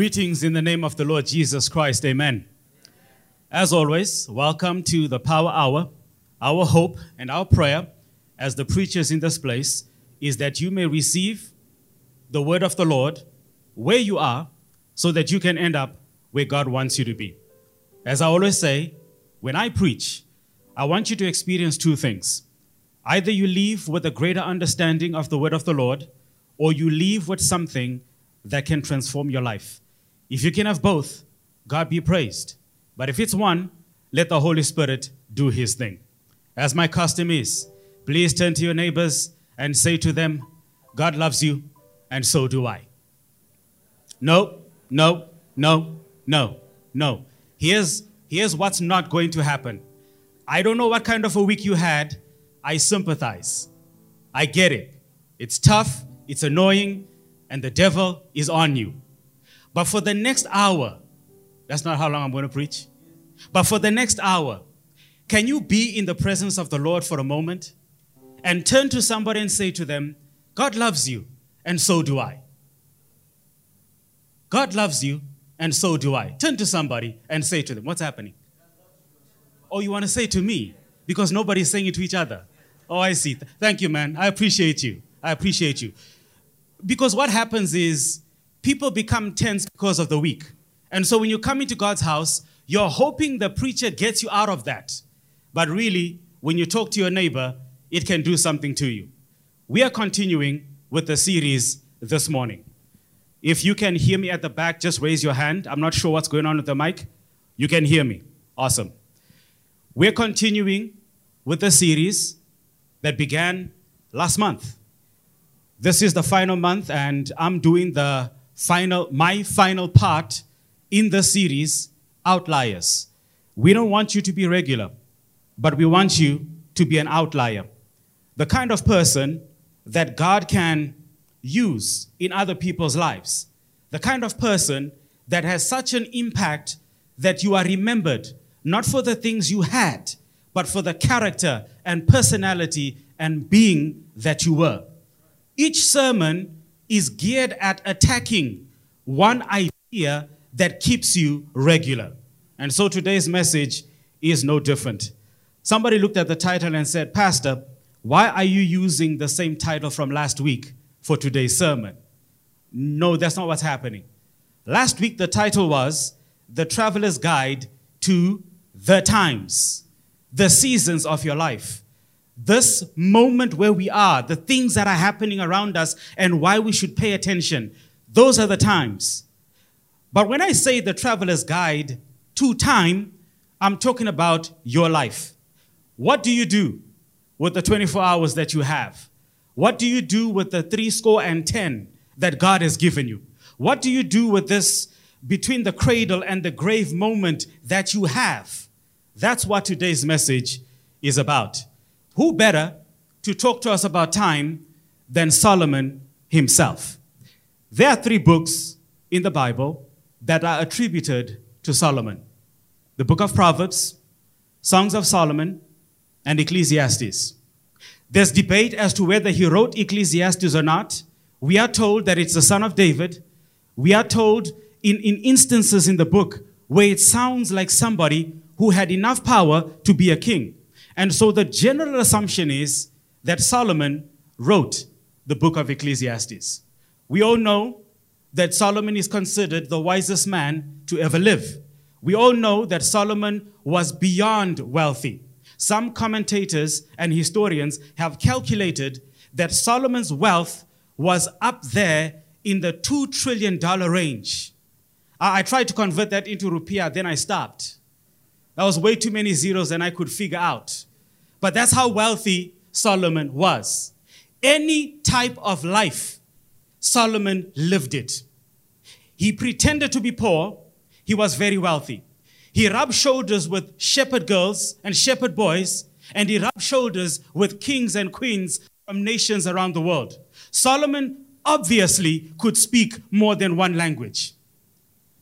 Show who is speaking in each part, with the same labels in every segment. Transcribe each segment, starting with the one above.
Speaker 1: Greetings in the name of the Lord Jesus Christ. Amen. As always, welcome to the Power Hour. Our hope and our prayer as the preachers in this place is that you may receive the word of the Lord where you are so that you can end up where God wants you to be. As I always say, when I preach, I want you to experience two things. Either you leave with a greater understanding of the word of the Lord, or you leave with something that can transform your life. If you can have both, God be praised. But if it's one, let the Holy Spirit do his thing. As my custom is, please turn to your neighbors and say to them, God loves you, and so do I. No, no, no, no, no. Here's, here's what's not going to happen. I don't know what kind of a week you had. I sympathize. I get it. It's tough, it's annoying, and the devil is on you. But for the next hour, that's not how long I'm going to preach. But for the next hour, can you be in the presence of the Lord for a moment and turn to somebody and say to them, God loves you, and so do I. God loves you, and so do I. Turn to somebody and say to them, What's happening? Oh, you want to say to me? Because nobody's saying it to each other. Oh, I see. Thank you, man. I appreciate you. I appreciate you. Because what happens is people become tense because of the week. And so when you come into God's house, you're hoping the preacher gets you out of that. But really, when you talk to your neighbor, it can do something to you. We are continuing with the series this morning. If you can hear me at the back, just raise your hand. I'm not sure what's going on with the mic. You can hear me. Awesome. We're continuing with the series that began last month. This is the final month, and I'm doing the final, my final part in the series, Outliers. We don't want you to be regular, but we want you to be an outlier. The kind of person that God can use in other people's lives. The kind of person that has such an impact that you are remembered not for the things you had, but for the character and personality and being that you were. Each sermon is geared at attacking one idea that keeps you regular. And so today's message is no different. Somebody looked at the title and said, Pastor, why are you using the same title from last week for today's sermon? No, that's not what's happening. Last week, the title was The Traveler's Guide to the Times, the seasons of your life. This moment where we are, the things that are happening around us, and why we should pay attention. Those are the times. But when I say the traveler's guide to time, I'm talking about your life. What do you do with the 24 hours that you have? What do you do with the three score and 10 that God has given you? What do you do with this between the cradle and the grave moment that you have? That's what today's message is about. Who better to talk to us about time than Solomon himself? There are three books in the Bible that are attributed to Solomon the book of Proverbs, Songs of Solomon, and Ecclesiastes. There's debate as to whether he wrote Ecclesiastes or not. We are told that it's the son of David. We are told in, in instances in the book where it sounds like somebody who had enough power to be a king. And so the general assumption is that Solomon wrote the book of Ecclesiastes. We all know that Solomon is considered the wisest man to ever live. We all know that Solomon was beyond wealthy. Some commentators and historians have calculated that Solomon's wealth was up there in the $2 trillion range. I, tried to convert that into rupiah, then I stopped. That was way too many zeros than I could figure out. But that's how wealthy Solomon was. Any type of life Solomon lived it. He pretended to be poor, he was very wealthy. He rubbed shoulders with shepherd girls and shepherd boys, and he rubbed shoulders with kings and queens from nations around the world. Solomon obviously could speak more than one language.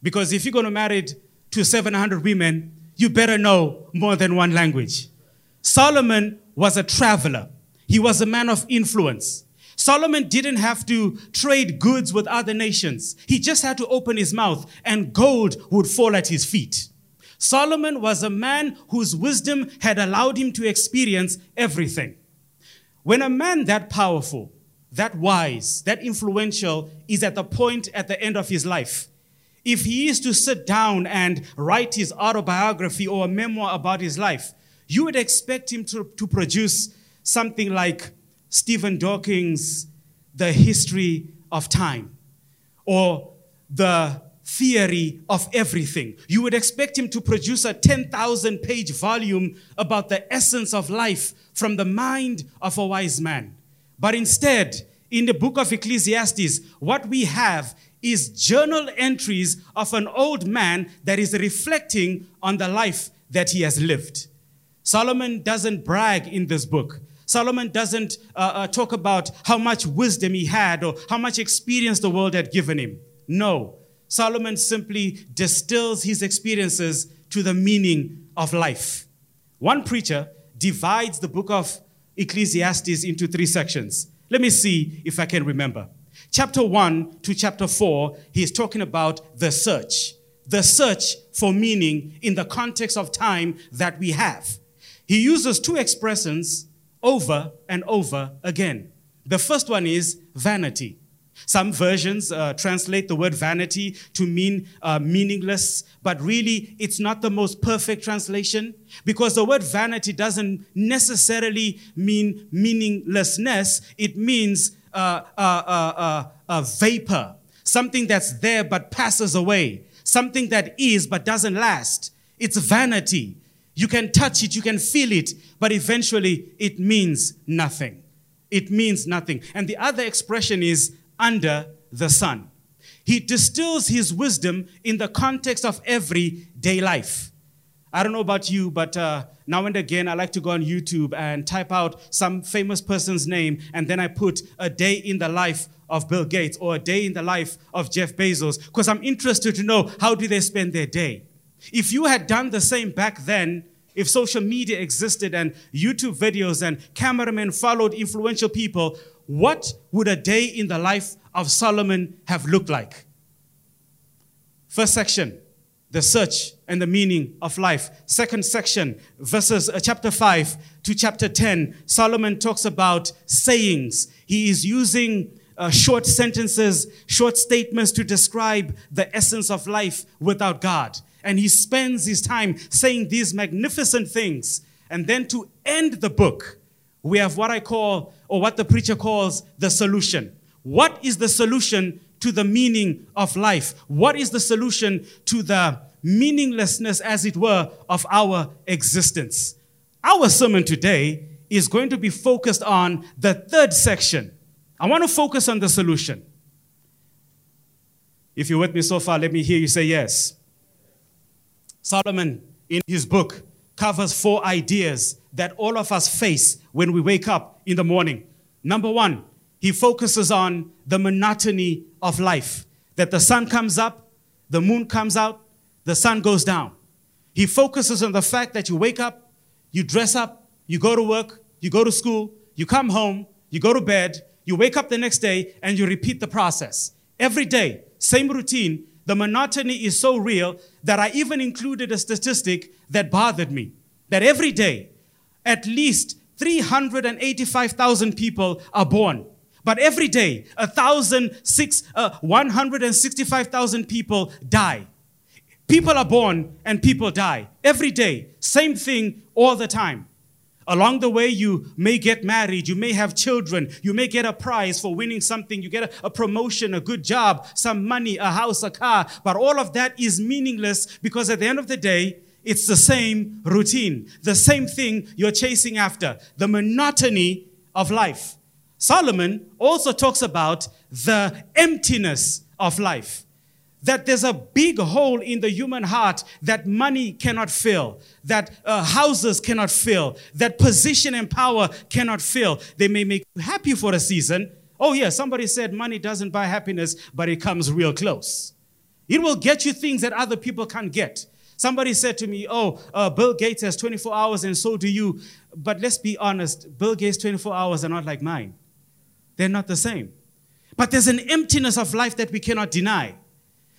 Speaker 1: Because if you're going to marry to 700 women, you better know more than one language. Solomon was a traveler. He was a man of influence. Solomon didn't have to trade goods with other nations. He just had to open his mouth and gold would fall at his feet. Solomon was a man whose wisdom had allowed him to experience everything. When a man that powerful, that wise, that influential is at the point at the end of his life, if he is to sit down and write his autobiography or a memoir about his life, you would expect him to, to produce something like Stephen Dawkins' The History of Time or The Theory of Everything. You would expect him to produce a 10,000 page volume about the essence of life from the mind of a wise man. But instead, in the book of Ecclesiastes, what we have is journal entries of an old man that is reflecting on the life that he has lived. Solomon doesn't brag in this book. Solomon doesn't uh, uh, talk about how much wisdom he had or how much experience the world had given him. No. Solomon simply distills his experiences to the meaning of life. One preacher divides the book of Ecclesiastes into three sections. Let me see if I can remember. Chapter 1 to chapter 4, he is talking about the search. The search for meaning in the context of time that we have. He uses two expressions over and over again. The first one is vanity. Some versions uh, translate the word vanity to mean uh, meaningless, but really it's not the most perfect translation because the word vanity doesn't necessarily mean meaninglessness. It means uh, uh, uh, uh vapor, something that's there but passes away, something that is but doesn't last. It's vanity. You can touch it, you can feel it, but eventually it means nothing. It means nothing. And the other expression is under the sun. He distills his wisdom in the context of everyday life. I don't know about you, but uh, now and again I like to go on YouTube and type out some famous person's name, and then I put a day in the life of Bill Gates or a day in the life of Jeff Bezos because I'm interested to know how do they spend their day. If you had done the same back then, if social media existed and YouTube videos and cameramen followed influential people, what would a day in the life of Solomon have looked like? First section, the search and the meaning of life. Second section, verses uh, chapter 5 to chapter 10, Solomon talks about sayings. He is using uh, short sentences, short statements to describe the essence of life without God. And he spends his time saying these magnificent things. And then to end the book, we have what I call, or what the preacher calls, the solution. What is the solution to the meaning of life? What is the solution to the meaninglessness, as it were, of our existence? Our sermon today is going to be focused on the third section. I want to focus on the solution. If you're with me so far, let me hear you say yes. Solomon, in his book, covers four ideas that all of us face when we wake up in the morning. Number one, he focuses on the monotony of life that the sun comes up, the moon comes out, the sun goes down. He focuses on the fact that you wake up, you dress up, you go to work, you go to school, you come home, you go to bed, you wake up the next day, and you repeat the process. Every day, same routine, the monotony is so real that I even included a statistic that bothered me. That every day, at least 385,000 people are born. But every day, 1,006, uh, 165,000 people die. People are born and people die. Every day, same thing all the time. Along the way, you may get married, you may have children, you may get a prize for winning something, you get a, a, promotion, a good job, some money, a house, a car, but all of that is meaningless because at the end of the day, it's the same routine, the same thing you're chasing after, the monotony of life. Solomon also talks about the emptiness of life that there's a big hole in the human heart that money cannot fill, that uh, houses cannot fill, that position and power cannot fill. They may make you happy for a season. Oh, yeah, somebody said money doesn't buy happiness, but it comes real close. It will get you things that other people can't get. Somebody said to me, Oh, uh, Bill Gates has 24 hours and so do you. But let's be honest, Bill Gates' 24 hours are not like mine. They're not the same. But there's an emptiness of life that we cannot deny.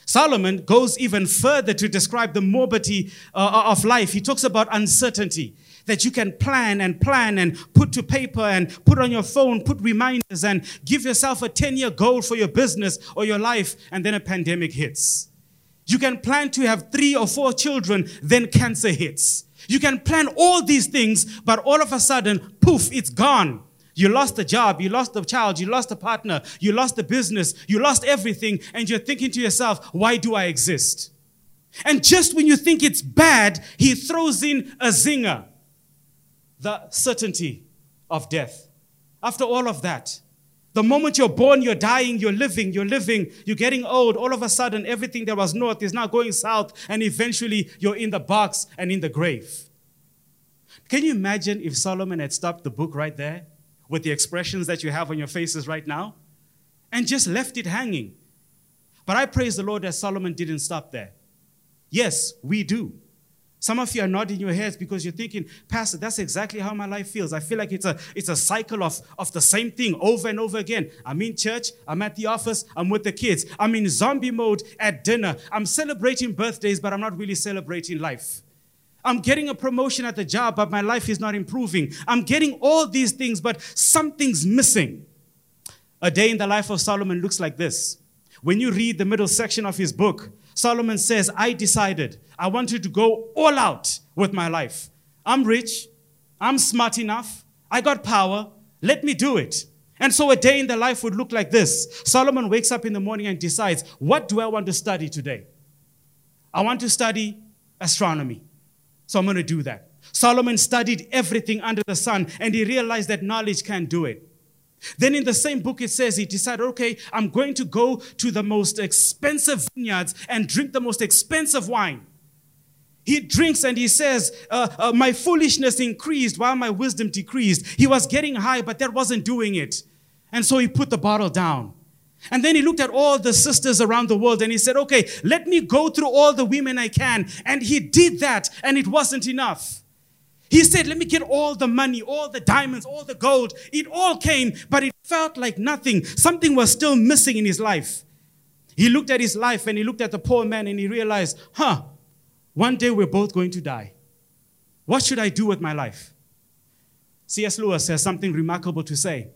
Speaker 1: Solomon goes even further to describe the morbidity uh, of life. He talks about uncertainty that you can plan and plan and put to paper and put on your phone, put reminders and give yourself a 10 year goal for your business or your life, and then a pandemic hits. You can plan to have three or four children, then cancer hits. You can plan all these things, but all of a sudden, poof, it's gone. You lost the job, you lost the child, you lost the partner, you lost the business, you lost everything, and you're thinking to yourself, why do I exist? And just when you think it's bad, he throws in a zinger the certainty of death. After all of that, the moment you're born, you're dying, you're living, you're living, you're getting old. All of a sudden, everything that was north is now going south, and eventually you're in the box and in the grave. Can you imagine if Solomon had stopped the book right there? With the expressions that you have on your faces right now and just left it hanging. But I praise the Lord that Solomon didn't stop there. Yes, we do. Some of you are nodding your heads because you're thinking, Pastor, that's exactly how my life feels. I feel like it's a, it's a cycle of, of the same thing over and over again. I'm in church, I'm at the office, I'm with the kids, I'm in zombie mode at dinner, I'm celebrating birthdays, but I'm not really celebrating life. I'm getting a promotion at the job, but my life is not improving. I'm getting all these things, but something's missing. A day in the life of Solomon looks like this. When you read the middle section of his book, Solomon says, I decided I wanted to go all out with my life. I'm rich. I'm smart enough. I got power. Let me do it. And so a day in the life would look like this. Solomon wakes up in the morning and decides, what do I want to study today? I want to study astronomy. So I'm going to do that. Solomon studied everything under the sun and he realized that knowledge can't do it. Then in the same book, it says he decided, okay, I'm going to go to the most expensive vineyards and drink the most expensive wine. He drinks and he says, uh, uh, My foolishness increased while my wisdom decreased. He was getting high, but that wasn't doing it. And so he put the bottle down. And then he looked at all the sisters around the world and he said, okay, let me go through all the women I can. And he did that and it wasn't enough. He said, let me get all the money, all the diamonds, all the gold. It all came, but it felt like nothing. Something was still missing in his life. He looked at his life and he looked at the poor man and he realized, huh, one day we're both going to die. What should I do with my life? C.S. Lewis has something remarkable to say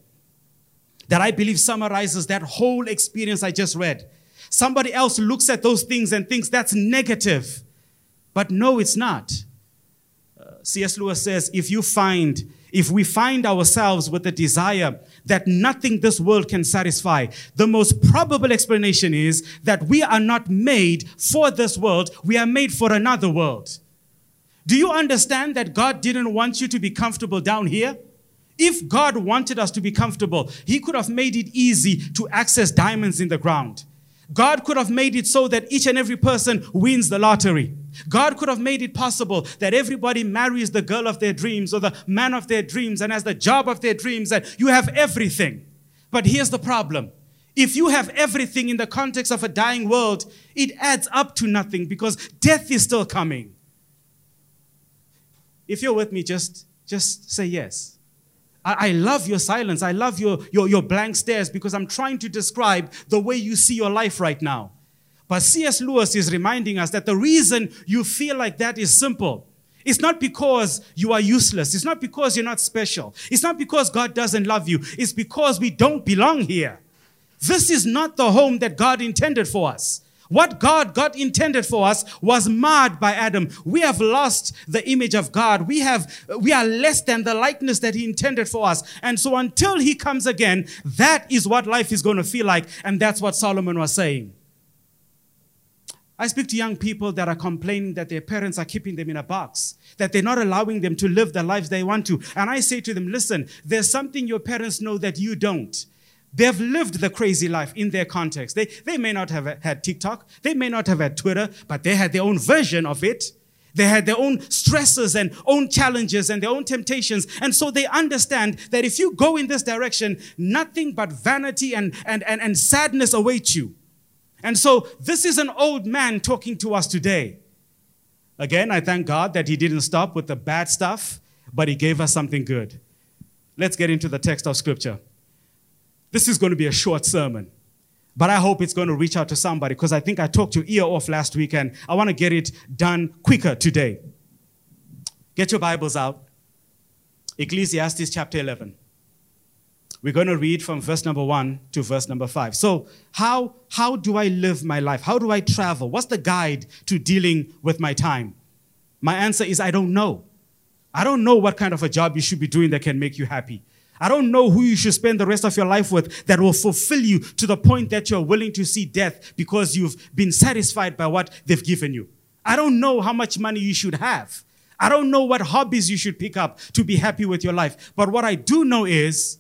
Speaker 1: that I believe summarizes that whole experience I just read. Somebody else looks at those things and thinks that's negative. But no, it's not. Uh, C.S. Lewis says if you find, if we find ourselves with a desire that nothing this world can satisfy, the most probable explanation is that we are not made for this world, we are made for another world. Do you understand that God didn't want you to be comfortable down here? If God wanted us to be comfortable, He could have made it easy to access diamonds in the ground. God could have made it so that each and every person wins the lottery. God could have made it possible that everybody marries the girl of their dreams or the man of their dreams and has the job of their dreams and you have everything. But here's the problem. If you have everything in the context of a dying world, it adds up to nothing because death is still coming. If you're with me, just, just say yes. I, I love your silence. I love your, your, your blank stares because I'm trying to describe the way you see your life right now. But C.S. Lewis is reminding us that the reason you feel like that is simple. It's not because you are useless. It's not because you're not special. It's not because God doesn't love you. It's because we don't belong here. This is not the home that God intended for us. What God God intended for us was marred by Adam. We have lost the image of God. We have we are less than the likeness that he intended for us. And so until he comes again, that is what life is going to feel like and that's what Solomon was saying. I speak to young people that are complaining that their parents are keeping them in a box, that they're not allowing them to live the lives they want to. And I say to them, listen, there's something your parents know that you don't. They've lived the crazy life in their context. They, they may not have had TikTok, they may not have had Twitter, but they had their own version of it. They had their own stresses and own challenges and their own temptations. And so they understand that if you go in this direction, nothing but vanity and, and, and, and sadness awaits you. And so this is an old man talking to us today. Again, I thank God that he didn't stop with the bad stuff, but he gave us something good. Let's get into the text of scripture. This is going to be a short sermon, but I hope it's going to reach out to somebody because I think I talked your ear off last week and I want to get it done quicker today. Get your Bibles out. Ecclesiastes chapter 11. We're going to read from verse number 1 to verse number 5. So, how, how do I live my life? How do I travel? What's the guide to dealing with my time? My answer is I don't know. I don't know what kind of a job you should be doing that can make you happy. I don't know who you should spend the rest of your life with that will fulfill you to the point that you're willing to see death because you've been satisfied by what they've given you. I don't know how much money you should have. I don't know what hobbies you should pick up to be happy with your life. But what I do know is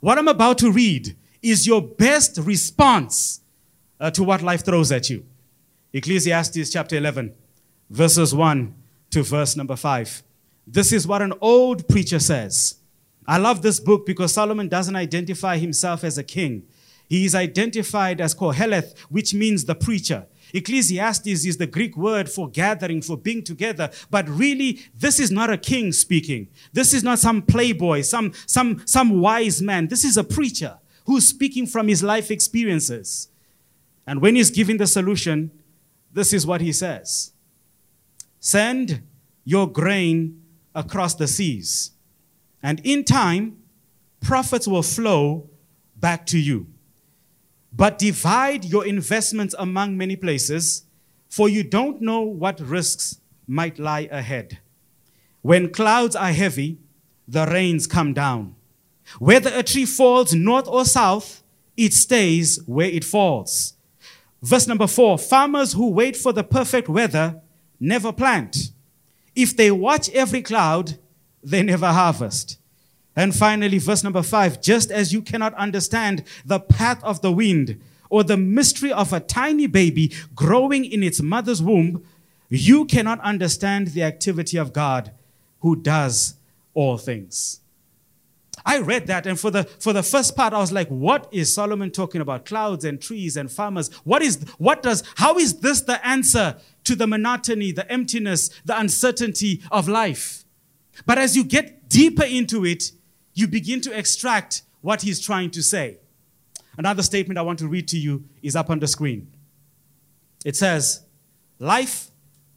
Speaker 1: what I'm about to read is your best response uh, to what life throws at you. Ecclesiastes chapter 11, verses 1 to verse number 5. This is what an old preacher says. I love this book because Solomon doesn't identify himself as a king. He is identified as Koheleth, which means the preacher. Ecclesiastes is the Greek word for gathering, for being together. But really, this is not a king speaking. This is not some playboy, some, some, some wise man. This is a preacher who's speaking from his life experiences. And when he's giving the solution, this is what he says Send your grain across the seas, and in time, profits will flow back to you. But divide your investments among many places, for you don't know what risks might lie ahead. When clouds are heavy, the rains come down. Whether a tree falls north or south, it stays where it falls. Verse number four farmers who wait for the perfect weather never plant. If they watch every cloud, they never harvest. And finally, verse number five just as you cannot understand the path of the wind or the mystery of a tiny baby growing in its mother's womb, you cannot understand the activity of God who does all things. I read that, and for the for the first part, I was like, "What is Solomon talking about? Clouds and trees and farmers? What is what does how is this the answer to the monotony, the emptiness, the uncertainty of life?" But as you get deeper into it, you begin to extract what he's trying to say. Another statement I want to read to you is up on the screen. It says, Life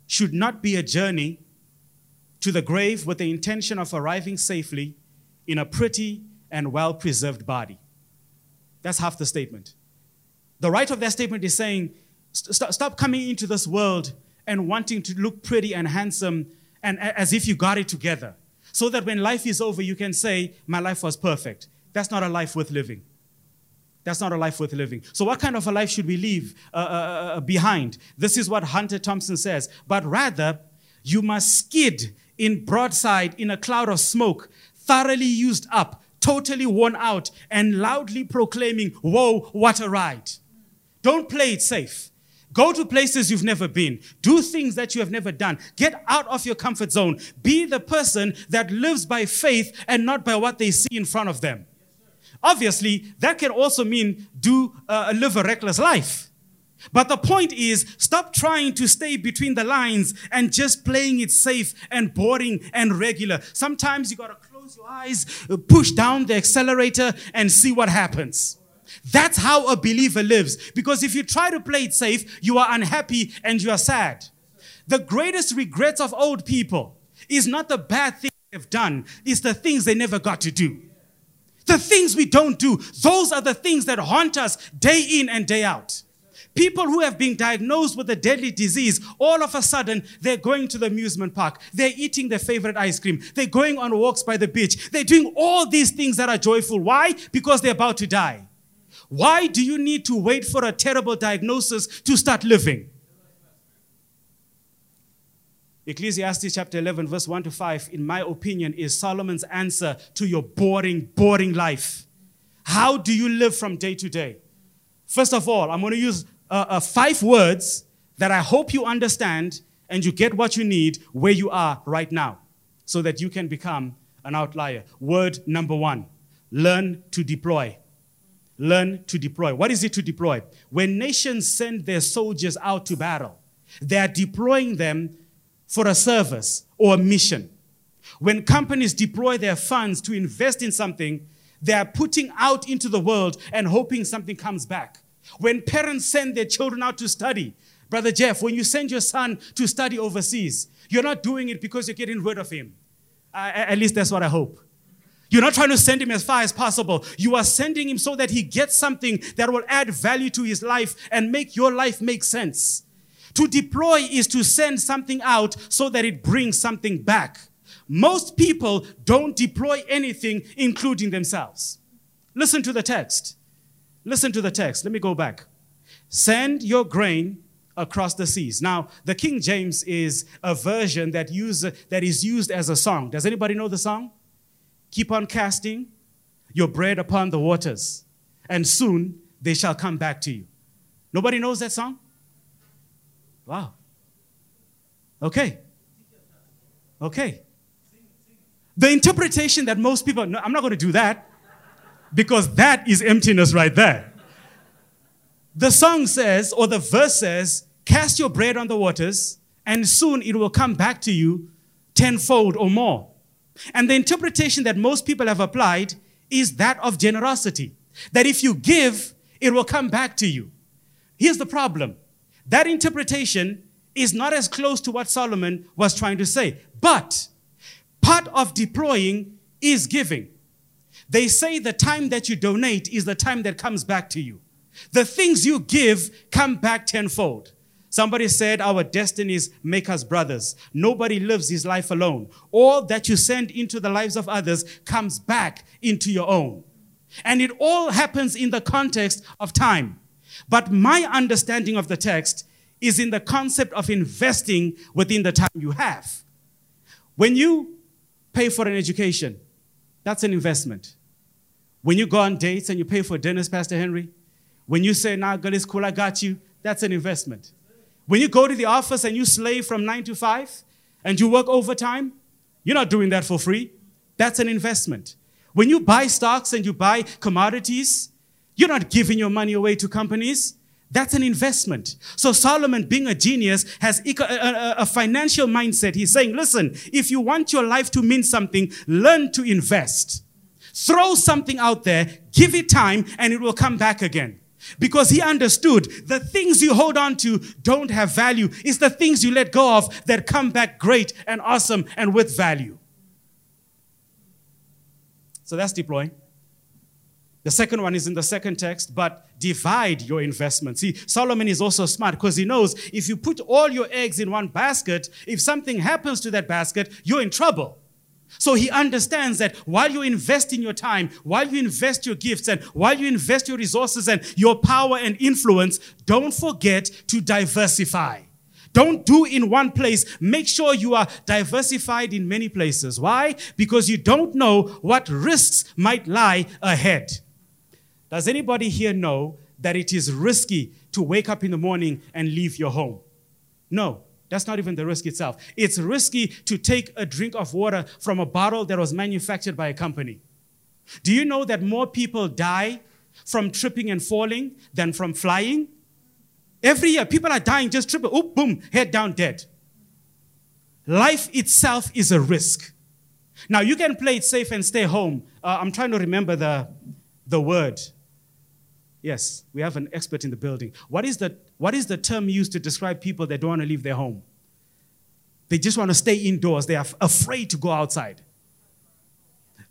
Speaker 1: should not be a journey to the grave with the intention of arriving safely in a pretty and well preserved body. That's half the statement. The right of that statement is saying, st- stop coming into this world and wanting to look pretty and handsome and as if you got it together so that when life is over, you can say, My life was perfect. That's not a life worth living. That's not a life worth living. So, what kind of a life should we leave uh, uh, uh, uh, behind? This is what Hunter Thompson says. But rather, you must skid in broadside in a cloud of smoke, thoroughly used up, totally worn out, and loudly proclaiming, Whoa, what a ride. Don't play it safe. Go to places you've never been. Do things that you have never done. Get out of your comfort zone. Be the person that lives by faith and not by what they see in front of them. Obviously, that can also mean do uh, live a reckless life. But the point is, stop trying to stay between the lines and just playing it safe and boring and regular. Sometimes you gotta close your eyes, push down the accelerator, and see what happens. That's how a believer lives. Because if you try to play it safe, you are unhappy and you are sad. The greatest regrets of old people is not the bad things they've done, it's the things they never got to do. The things we don't do, those are the things that haunt us day in and day out. People who have been diagnosed with a deadly disease, all of a sudden, they're going to the amusement park. They're eating their favorite ice cream. They're going on walks by the beach. They're doing all these things that are joyful. Why? Because they're about to die. Why do you need to wait for a terrible diagnosis to start living? Ecclesiastes chapter 11, verse 1 to 5, in my opinion, is Solomon's answer to your boring, boring life. How do you live from day to day? First of all, I'm going to use uh, uh, five words that I hope you understand and you get what you need where you are right now so that you can become an outlier. Word number one learn to deploy learn to deploy. What is it to deploy? When nations send their soldiers out to battle, they are deploying them for a service or a mission. When companies deploy their funds to invest in something, They are putting out into the world and hoping something comes back. When parents send their children out to study, Brother Jeff, when you send your son to study overseas, you're not doing it because you're getting rid of him. Uh, at least that's what I hope. You're not trying to send him as far as possible. You are sending him so that he gets something that will add value to his life and make your life make sense. To deploy is to send something out so that it brings something back. Most people don't deploy anything, including themselves. Listen to the text. Listen to the text. Let me go back. Send your grain across the seas. Now, the King James is a version that, use, that is used as a song. Does anybody know the song? Keep on casting your bread upon the waters, and soon they shall come back to you. Nobody knows that song? Wow. Okay. Okay. The interpretation that most people, no, I'm not going to do that because that is emptiness right there. The song says, or the verse says, Cast your bread on the waters, and soon it will come back to you tenfold or more. And the interpretation that most people have applied is that of generosity. That if you give, it will come back to you. Here's the problem that interpretation is not as close to what Solomon was trying to say. But part of deploying is giving. They say the time that you donate is the time that comes back to you. The things you give come back tenfold. Somebody said, Our destinies make us brothers. Nobody lives his life alone. All that you send into the lives of others comes back into your own. And it all happens in the context of time. But my understanding of the text is in the concept of investing within the time you have. When you pay for an education, that's an investment. When you go on dates and you pay for dinners, Pastor Henry, when you say, nah, girl, it's cool, I got you, that's an investment. When you go to the office and you slave from nine to five and you work overtime, you're not doing that for free. That's an investment. When you buy stocks and you buy commodities, you're not giving your money away to companies. That's an investment. So Solomon, being a genius, has a, financial mindset. He's saying, listen, if you want your life to mean something, learn to invest. Throw something out there, give it time, and it will come back again. Because he understood the things you hold on to don't have value. It's the things you let go of that come back great and awesome and with value. So that's deploying. The second one is in the second text, but divide your investments. See, Solomon is also smart because he knows if you put all your eggs in one basket, if something happens to that basket, you're in trouble. So he understands that while you invest in your time, while you invest your gifts, and while you invest your resources and your power and influence, don't forget to diversify. Don't do in one place. Make sure you are diversified in many places. Why? Because you don't know what risks might lie ahead. Does anybody here know that it is risky to wake up in the morning and leave your home? No. That's not even the risk itself. It's risky to take a drink of water from a bottle that was manufactured by a company. Do you know that more people die from tripping and falling than from flying? Every year, people are dying just tripping, oh, boom, head down dead. Life itself is a risk. Now, you can play it safe and stay home. Uh, I'm trying to remember the, the word. Yes, we have an expert in the building. What is the, what is the term used to describe people that don't want to leave their home? They just want to stay indoors. They are afraid to go outside.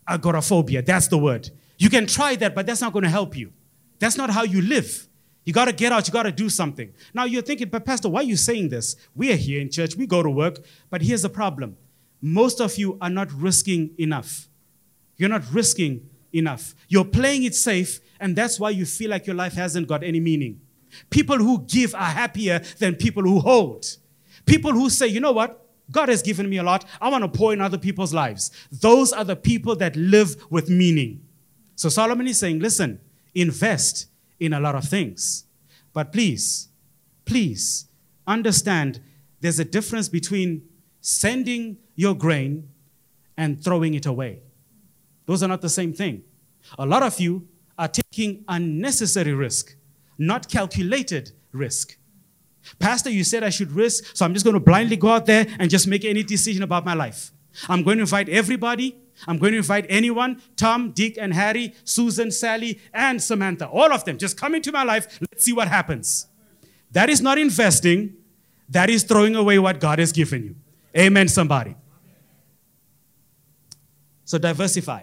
Speaker 1: Agoraphobia, that's the word. You can try that, but that's not going to help you. That's not how you live. You got to get out, you got to do something. Now you're thinking, but Pastor, why are you saying this? We are here in church, we go to work, but here's the problem most of you are not risking enough. You're not risking enough. You're playing it safe, and that's why you feel like your life hasn't got any meaning. People who give are happier than people who hold. People who say, you know what? God has given me a lot. I want to pour in other people's lives. Those are the people that live with meaning. So Solomon is saying, listen, invest in a lot of things. But please, please understand there's a difference between sending your grain and throwing it away. Those are not the same thing. A lot of you are taking unnecessary risk, not calculated risk. Pastor, you said I should risk, so I'm just going to blindly go out there and just make any decision about my life. I'm going to invite everybody. I'm going to invite anyone Tom, Dick, and Harry, Susan, Sally, and Samantha. All of them. Just come into my life. Let's see what happens. That is not investing, that is throwing away what God has given you. Amen, somebody. So diversify.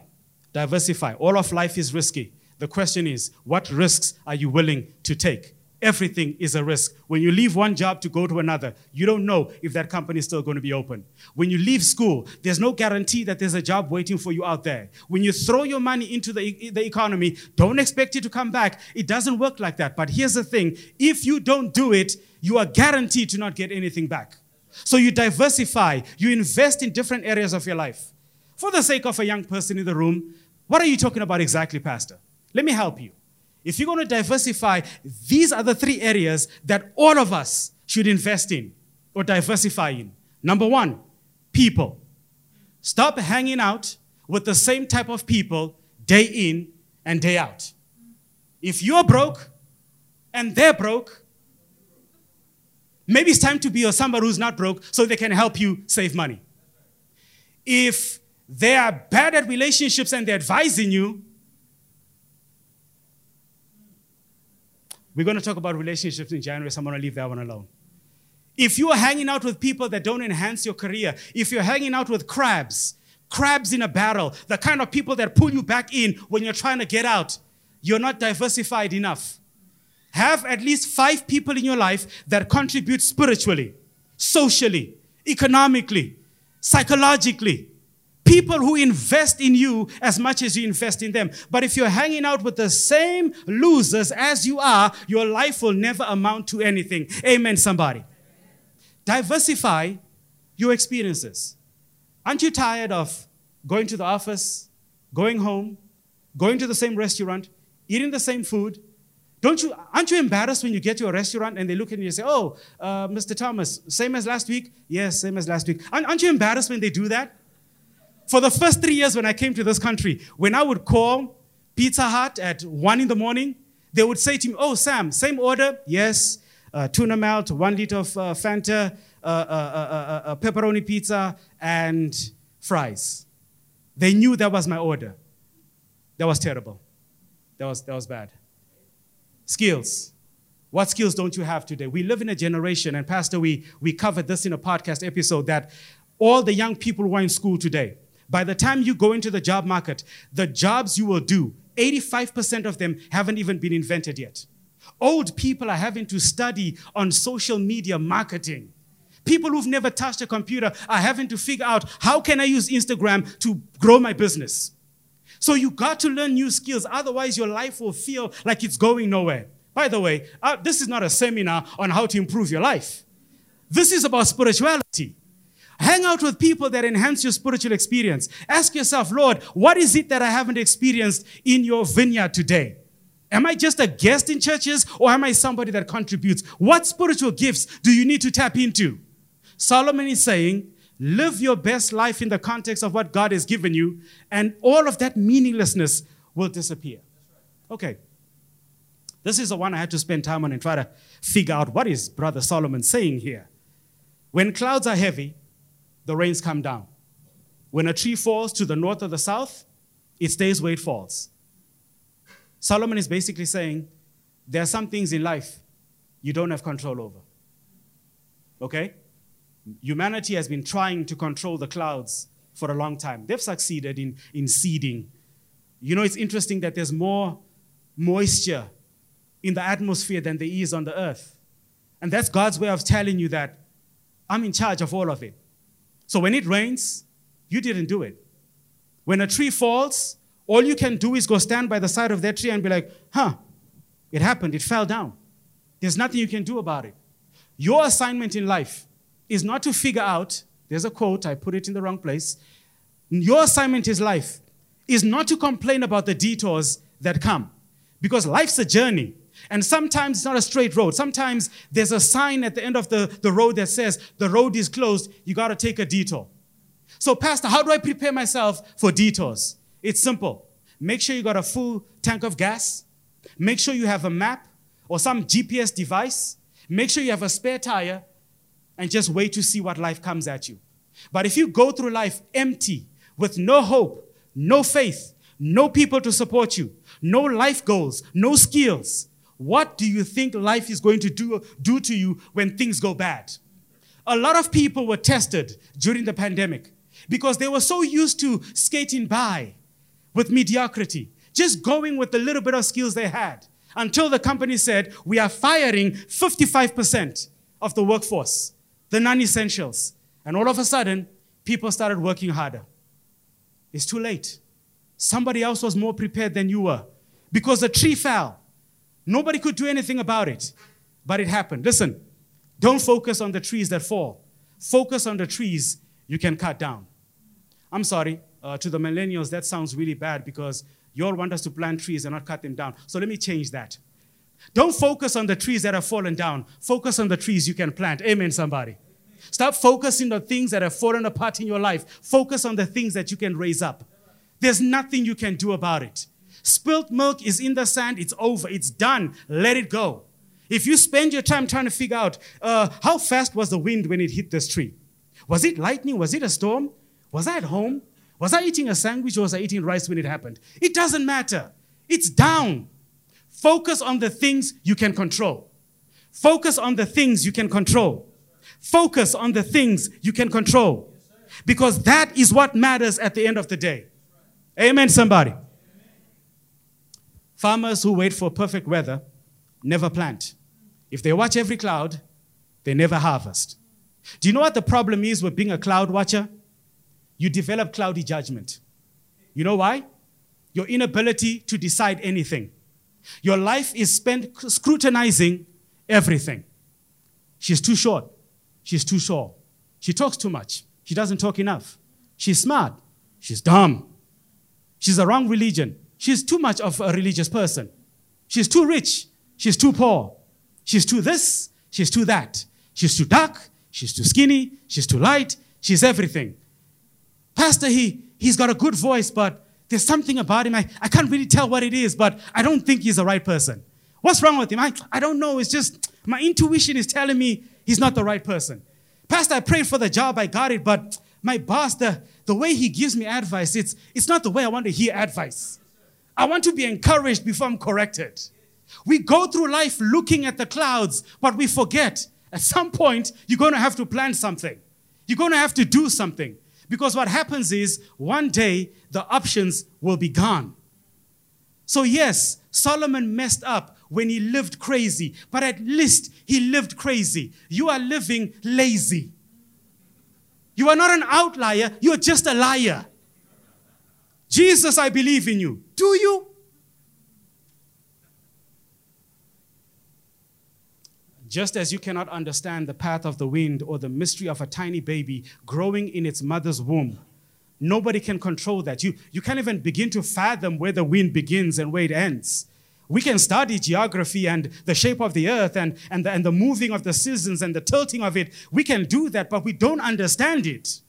Speaker 1: Diversify. All of life is risky. The question is, what risks are you willing to take? Everything is a risk. When you leave one job to go to another, you don't know if that company is still going to be open. When you leave school, there's no guarantee that there's a job waiting for you out there. When you throw your money into the, the economy, don't expect it to come back. It doesn't work like that. But here's the thing if you don't do it, you are guaranteed to not get anything back. So you diversify, you invest in different areas of your life. For the sake of a young person in the room, what are you talking about exactly, Pastor? Let me help you. If you're going to diversify, these are the three areas that all of us should invest in or diversify in. Number one, people. Stop hanging out with the same type of people day in and day out. If you're broke and they're broke, maybe it's time to be somebody who's not broke so they can help you save money. If they are bad at relationships and they're advising you, We're going to talk about relationships in January, so I'm going to leave that one alone. If you are hanging out with people that don't enhance your career, if you're hanging out with crabs, crabs in a barrel, the kind of people that pull you back in when you're trying to get out, you're not diversified enough. Have at least five people in your life that contribute spiritually, socially, economically, psychologically, people who invest in you as much as you invest in them. But if you're hanging out with the same losers as you are, your life will never amount to anything. Amen, somebody. Diversify your experiences. Aren't you tired of going to the office, going home, going to the same restaurant, eating the same food? Don't you, aren't you embarrassed when you get to a restaurant and they look at you and say, Oh, uh, Mr. Thomas, same as last week? Yes, same as last week. Aren't you embarrassed when they do that? For the first three years when I came to this country, when I would call Pizza Hut at one in the morning, they would say to me, Oh, Sam, same order? Yes. Uh, tuna melt, one liter of uh, Fanta, uh, uh, uh, uh pepperoni pizza, and fries. They knew that was my order. That was terrible. That was, that was bad. Skills. What skills don't you have today? We live in a generation, and Pastor, we, we covered this in a podcast episode that all the young people who are in school today, by the time you go into the job market, the jobs you will do, 85% of them haven't even been invented yet. Old people are having to study on social media marketing. People who've never touched a computer are having to figure out how can I use Instagram to grow my business. So you got to learn new skills, otherwise your life will feel like it's going nowhere. By the way, uh, this is not a seminar on how to improve your life. This is about spirituality. Hang out with people that enhance your spiritual experience. Ask yourself, Lord, what is it that I haven't experienced in your vineyard today? Am I just a guest in churches or am I somebody that contributes? What spiritual gifts do you need to tap into? Solomon is saying, live your best life in the context of what God has given you, and all of that meaninglessness will disappear. Okay. This is the one I had to spend time on and try to figure out what is Brother Solomon saying here. When clouds are heavy, the rains come down. When a tree falls to the north or the south, it stays where it falls. Solomon is basically saying there are some things in life you don't have control over. Okay? Humanity has been trying to control the clouds for a long time. They've succeeded in, in seeding. You know, it's interesting that there's more moisture in the atmosphere than there is on the earth. And that's God's way of telling you that I'm in charge of all of it. So when it rains, you didn't do it. When a tree falls, all you can do is go stand by the side of that tree and be like, huh, it happened, it fell down. There's nothing you can do about it. Your assignment in life is not to figure out, there's a quote, I put it in the wrong place. Your assignment is life is not to complain about the detours that come because life's a journey. And sometimes it's not a straight road. Sometimes there's a sign at the end of the, the road that says the road is closed. You got to take a detour. So, Pastor, how do I prepare myself for detours? It's simple. Make sure you got a full tank of gas. Make sure you have a map or some GPS device. Make sure you have a spare tire and just wait to see what life comes at you. But if you go through life empty, with no hope, no faith, no people to support you, no life goals, no skills, what do you think life is going to do, do to you when things go bad? A lot of people were tested during the pandemic because they were so used to skating by with mediocrity, just going with the little bit of skills they had until the company said, We are firing 55% of the workforce, the non essentials. And all of a sudden, people started working harder. It's too late. Somebody else was more prepared than you were because the tree fell. Nobody could do anything about it, but it happened. Listen, don't focus on the trees that fall, focus on the trees you can cut down. I'm sorry, uh, to the millennials, that sounds really bad because you all want us to plant trees and not cut them down. So let me change that. Don't focus on the trees that have fallen down. Focus on the trees you can plant. Amen, somebody. Stop focusing on things that have fallen apart in your life. Focus on the things that you can raise up. There's nothing you can do about it. Spilt milk is in the sand, it's over, it's done. Let it go. If you spend your time trying to figure out uh, how fast was the wind when it hit this tree, was it lightning? Was it a storm? Was I at home? Was I eating a sandwich or was I eating rice when it happened? It doesn't matter. It's down. Focus on the things you can control. Focus on the things you can control. Focus on the things you can control. Because that is what matters at the end of the day. Amen, somebody. Farmers who wait for perfect weather never plant. If they watch every cloud, they never harvest. Do you know what the problem is with being a cloud watcher? you develop cloudy judgment. You know why? Your inability to decide anything. Your life is spent scrutinizing everything. She's too short. She's too sure. She talks too much. She doesn't talk enough. She's smart. She's dumb. She's a wrong religion. She's too much of a religious person. She's too rich. She's too poor. She's too this. She's too that. She's too dark. She's too skinny. She's too light. She's everything. Pastor, he, he's got a good voice, but there's something about him. I, I can't really tell what it is, but I don't think he's the right person. What's wrong with him? I, I don't know. It's just my intuition is telling me he's not the right person. Pastor, I prayed for the job, I got it, but my boss, the, the way he gives me advice, it's, it's not the way I want to hear advice. I want to be encouraged before I'm corrected. We go through life looking at the clouds, but we forget at some point you're going to have to plan something. You're going to have to do something. Because what happens is one day the options will be gone. So, yes, Solomon messed up when he lived crazy, but at least he lived crazy. You are living lazy. You are not an outlier, you are just a liar. Jesus, I believe in you. Do you? Just as you cannot understand the path of the wind or the mystery of a tiny baby growing in its mother's womb, nobody can control that. You, you can't even begin to fathom where the wind begins and where it ends. We can study geography and the shape of the earth and, and, the, and the moving of the seasons and the tilting of it. We can do that, but we don't understand it.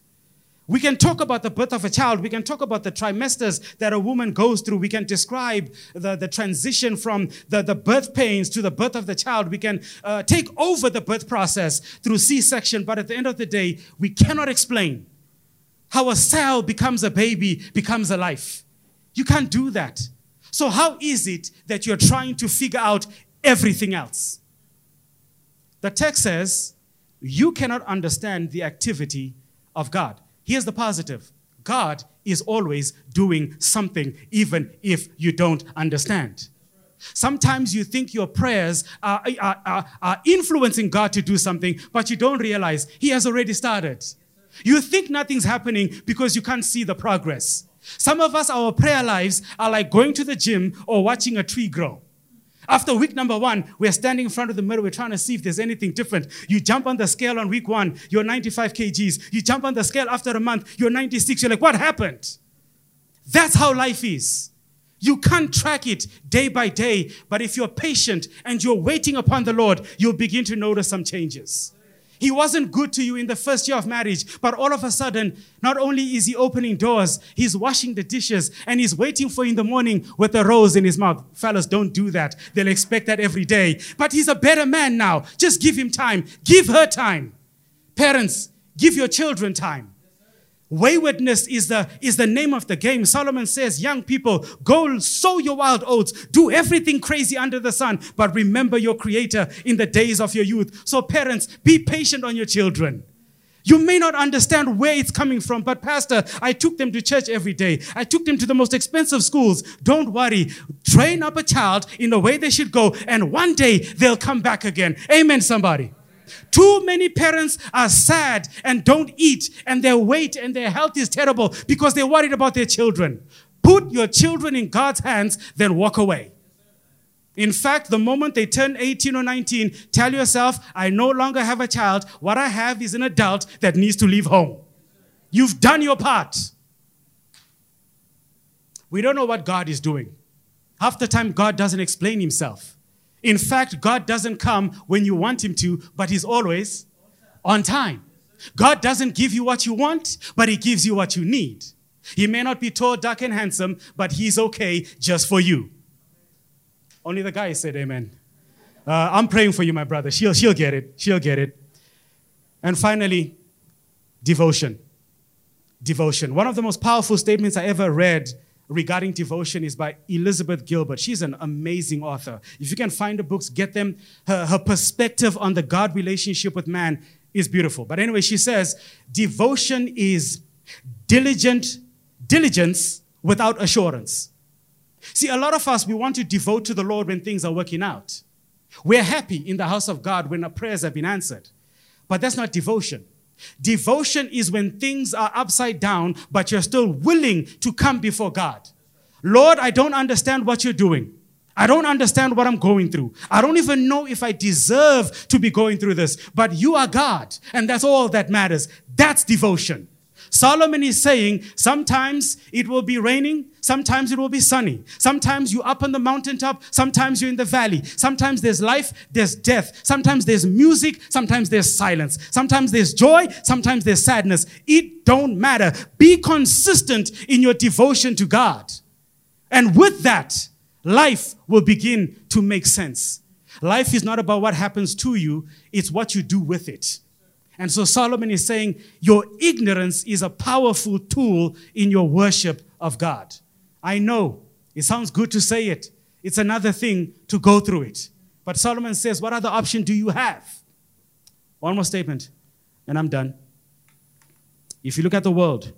Speaker 1: We can talk about the birth of a child. We can talk about the trimesters that a woman goes through. We can describe the, the transition from the, the birth pains to the birth of the child. We can uh, take over the birth process through C section. But at the end of the day, we cannot explain how a cell becomes a baby, becomes a life. You can't do that. So, how is it that you're trying to figure out everything else? The text says, You cannot understand the activity of God. Here's the positive God is always doing something, even if you don't understand. Sometimes you think your prayers are, are, are, are, influencing God to do something, but you don't realize He has already started. You think nothing's happening because you can't see the progress. Some of us, our prayer lives are like going to the gym or watching a tree grow. After week number one, we're standing in front of the mirror. We're trying to see if there's anything different. You jump on the scale on week one, you're 95 kgs. You jump on the scale after a month, you're 96. You're like, what happened? That's how life is. You can't track it day by day, but if you're patient and you're waiting upon the Lord, you'll begin to notice some changes. He wasn't good to you in the first year of marriage, but all of a sudden, not only is he opening doors, he's washing the dishes and he's waiting for you in the morning with a rose in his mouth. Fellas, don't do that. They'll expect that every day. But he's a better man now. Just give him time. Give her time. Parents, give your children time. Waywardness is the, is the name of the game. Solomon says, Young people, go sow your wild oats, do everything crazy under the sun, but remember your Creator in the days of your youth. So, parents, be patient on your children. You may not understand where it's coming from, but Pastor, I took them to church every day. I took them to the most expensive schools. Don't worry. Train up a child in the way they should go, and one day they'll come back again. Amen, somebody. Too many parents are sad and don't eat, and their weight and their health is terrible because they're worried about their children. Put your children in God's hands, then walk away. In fact, the moment they turn 18 or 19, tell yourself, I no longer have a child. What I have is an adult that needs to leave home. You've done your part. We don't know what God is doing. Half the time, God doesn't explain himself. In fact, God doesn't come when you want him to, but he's always on time. God doesn't give you what you want, but he gives you what you need. He may not be tall, dark, and handsome, but he's okay just for you. Only the guy said amen. Uh, I'm praying for you, my brother. She'll, she'll get it. She'll get it. And finally, devotion. Devotion. One of the most powerful statements I ever read regarding devotion is by Elizabeth Gilbert. She's an amazing author. If you can find the books, get them. Her, her perspective on the God relationship with man is beautiful. But anyway, she says devotion is diligent diligence without assurance. See, a lot of us, we want to devote to the Lord when things are working out. We're happy in the house of God when our prayers have been answered. But that's not devotion. Devotion is when things are upside down, but you're still willing to come before God. Lord, I don't understand what you're doing. I don't understand what I'm going through. I don't even know if I deserve to be going through this, but you are God, and that's all that matters. That's devotion. Solomon is saying sometimes it will be raining, sometimes it will be sunny. Sometimes you're up on the mountaintop, sometimes you're in the valley. Sometimes there's life, there's death. Sometimes there's music, sometimes there's silence. Sometimes there's joy, sometimes there's sadness. It don't matter. Be consistent in your devotion to God. And with that, life will begin to make sense. Life is not about what happens to you, it's what you do with it. And so Solomon is saying, Your ignorance is a powerful tool in your worship of God. I know it sounds good to say it, it's another thing to go through it. But Solomon says, What other option do you have? One more statement, and I'm done. If you look at the world,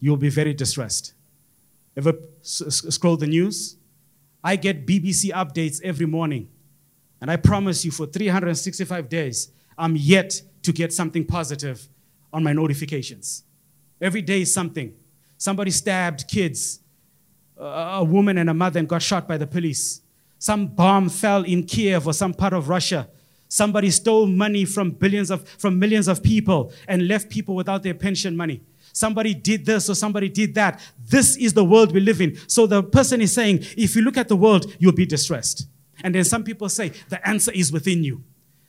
Speaker 1: you'll be very distressed. Ever scroll the news? I get BBC updates every morning. And I promise you, for 365 days, I'm yet to get something positive on my notifications. Every day is something. Somebody stabbed kids, a woman and a mother, and got shot by the police. Some bomb fell in Kiev or some part of Russia. Somebody stole money from billions of from millions of people and left people without their pension money. Somebody did this or somebody did that. This is the world we live in. So the person is saying, if you look at the world, you'll be distressed. And then some people say, the answer is within you.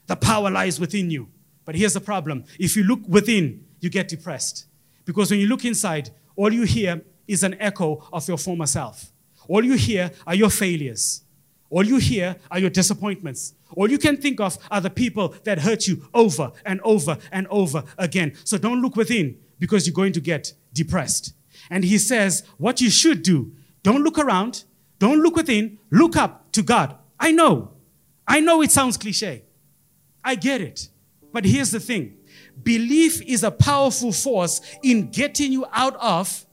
Speaker 1: The power lies within you. But here's the problem if you look within, you get depressed. Because when you look inside, all you hear is an echo of your former self. All you hear are your failures. All you hear are your disappointments. All you can think of are the people that hurt you over and over and over again. So don't look within because you're going to get depressed. And he says, what you should do, don't look around, don't look within, look up to God. I know. I know it sounds cliche. I get it. But here's the thing belief is a powerful force in getting you out of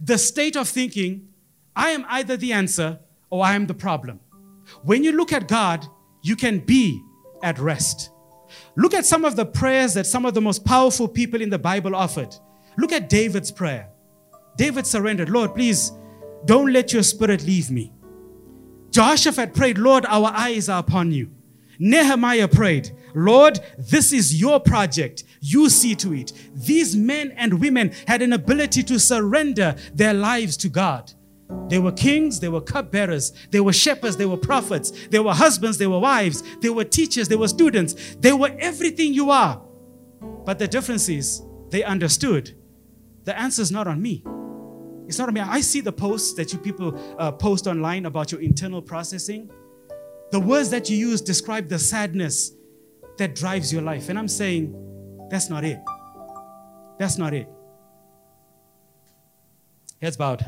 Speaker 1: the state of thinking, I am either the answer or I am the problem. When you look at God, you can be at rest. Look at some of the prayers that some of the most powerful people in the Bible offered. Look at David's prayer. David surrendered, Lord, please don't let your spirit leave me. Jehoshaphat prayed, Lord, our eyes are upon you. Nehemiah prayed, Lord, this is your project. You see to it. These men and women had an ability to surrender their lives to God. They were kings, they were cupbearers, they were shepherds, they were prophets, they were husbands, they were wives, they were teachers, they were students, they were everything you are. But the difference is they understood the answer is not on me. It's not on me. I see the posts that you people uh, post online about your internal processing. The words that you use describe the sadness that drives your life. And I'm saying, that's not it. That's not it. Heads bowed,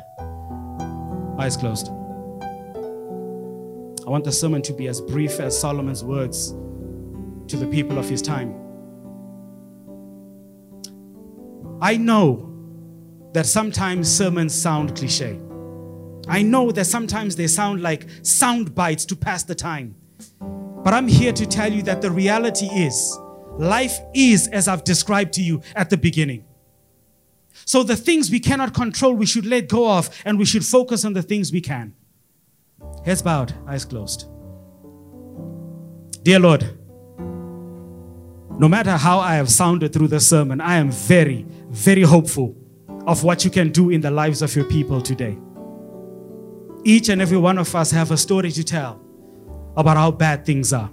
Speaker 1: eyes closed. I want the sermon to be as brief as Solomon's words to the people of his time. I know that sometimes sermons sound cliche. I know that sometimes they sound like sound bites to pass the time. But I'm here to tell you that the reality is life is as I've described to you at the beginning. So the things we cannot control, we should let go of and we should focus on the things we can. Heads bowed, eyes closed. Dear Lord, no matter how I have sounded through the sermon, I am very, very hopeful of what you can do in the lives of your people today. Each and every one of us have a story to tell about how bad things are.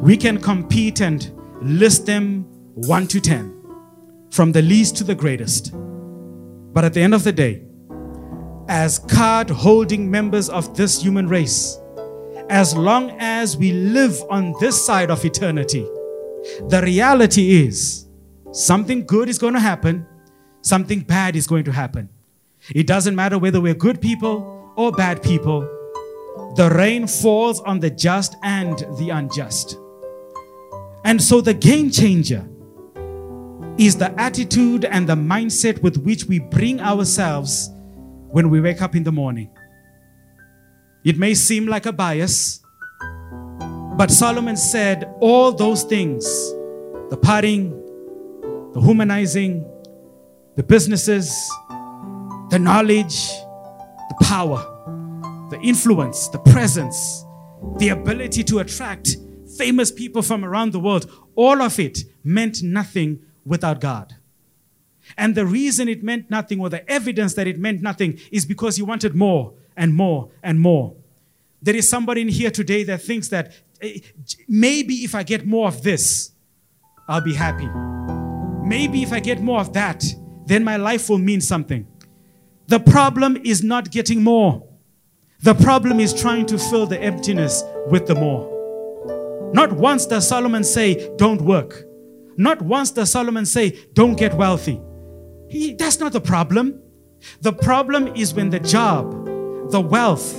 Speaker 1: We can compete and list them 1 to 10, from the least to the greatest. But at the end of the day, as card holding members of this human race, as long as we live on this side of eternity, the reality is something good is going to happen, something bad is going to happen. It doesn't matter whether we're good people or bad people, the rain falls on the just and the unjust. And so the game changer is the attitude and the mindset with which we bring ourselves when we wake up in the morning. It may seem like a bias, but Solomon said all those things the partying, the humanizing, the businesses, the knowledge, the power, the influence, the presence, the ability to attract famous people from around the world, all of it meant nothing without God. And the reason it meant nothing, or the evidence that it meant nothing, is because he wanted more and more and more. There is somebody in here today that thinks that eh, maybe if I get more of this, I'll be happy. Maybe if I get more of that, then my life will mean something. The problem is not getting more. The problem is trying to fill the emptiness with the more. Not once does Solomon say, don't work. Not once does Solomon say, don't get wealthy. He, that's not the problem. The problem is when the job, the wealth,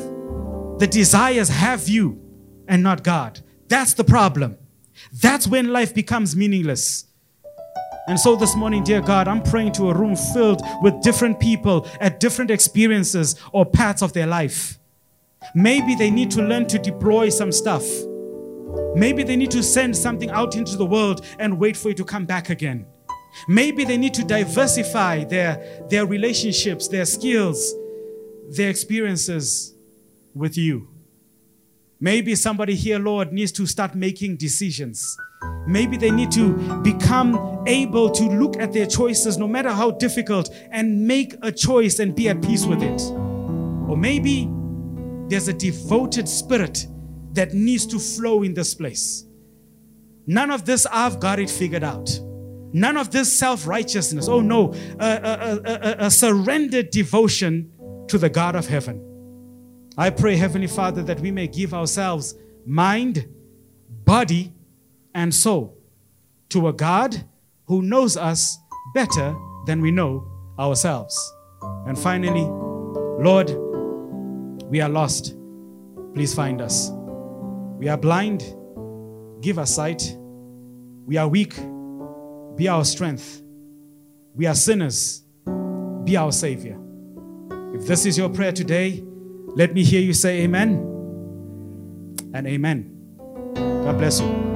Speaker 1: the desires have you and not God. That's the problem. That's when life becomes meaningless. And so this morning, dear God, I'm praying to a room filled with different people at different experiences or paths of their life. Maybe they need to learn to deploy some stuff. Maybe they need to send something out into the world and wait for it to come back again. Maybe they need to diversify their, their relationships, their skills, their experiences with you. Maybe somebody here, Lord, needs to start making decisions. Maybe they need to become able to look at their choices, no matter how difficult, and make a choice and be at peace with it. Or maybe there's a devoted spirit that needs to flow in this place. None of this, I've got it figured out. None of this self righteousness. Oh no, a, a, a, a, surrendered devotion to the God of heaven. I pray, Heavenly Father, that we may give ourselves mind, body, and soul to a God who knows us better than we know ourselves. And finally, Lord, we are lost. Please find us. We are blind. Give us sight. We are weak. Be our strength. We are sinners. Be our Savior. If this is your prayer today, let me hear you say amen and amen. God bless you.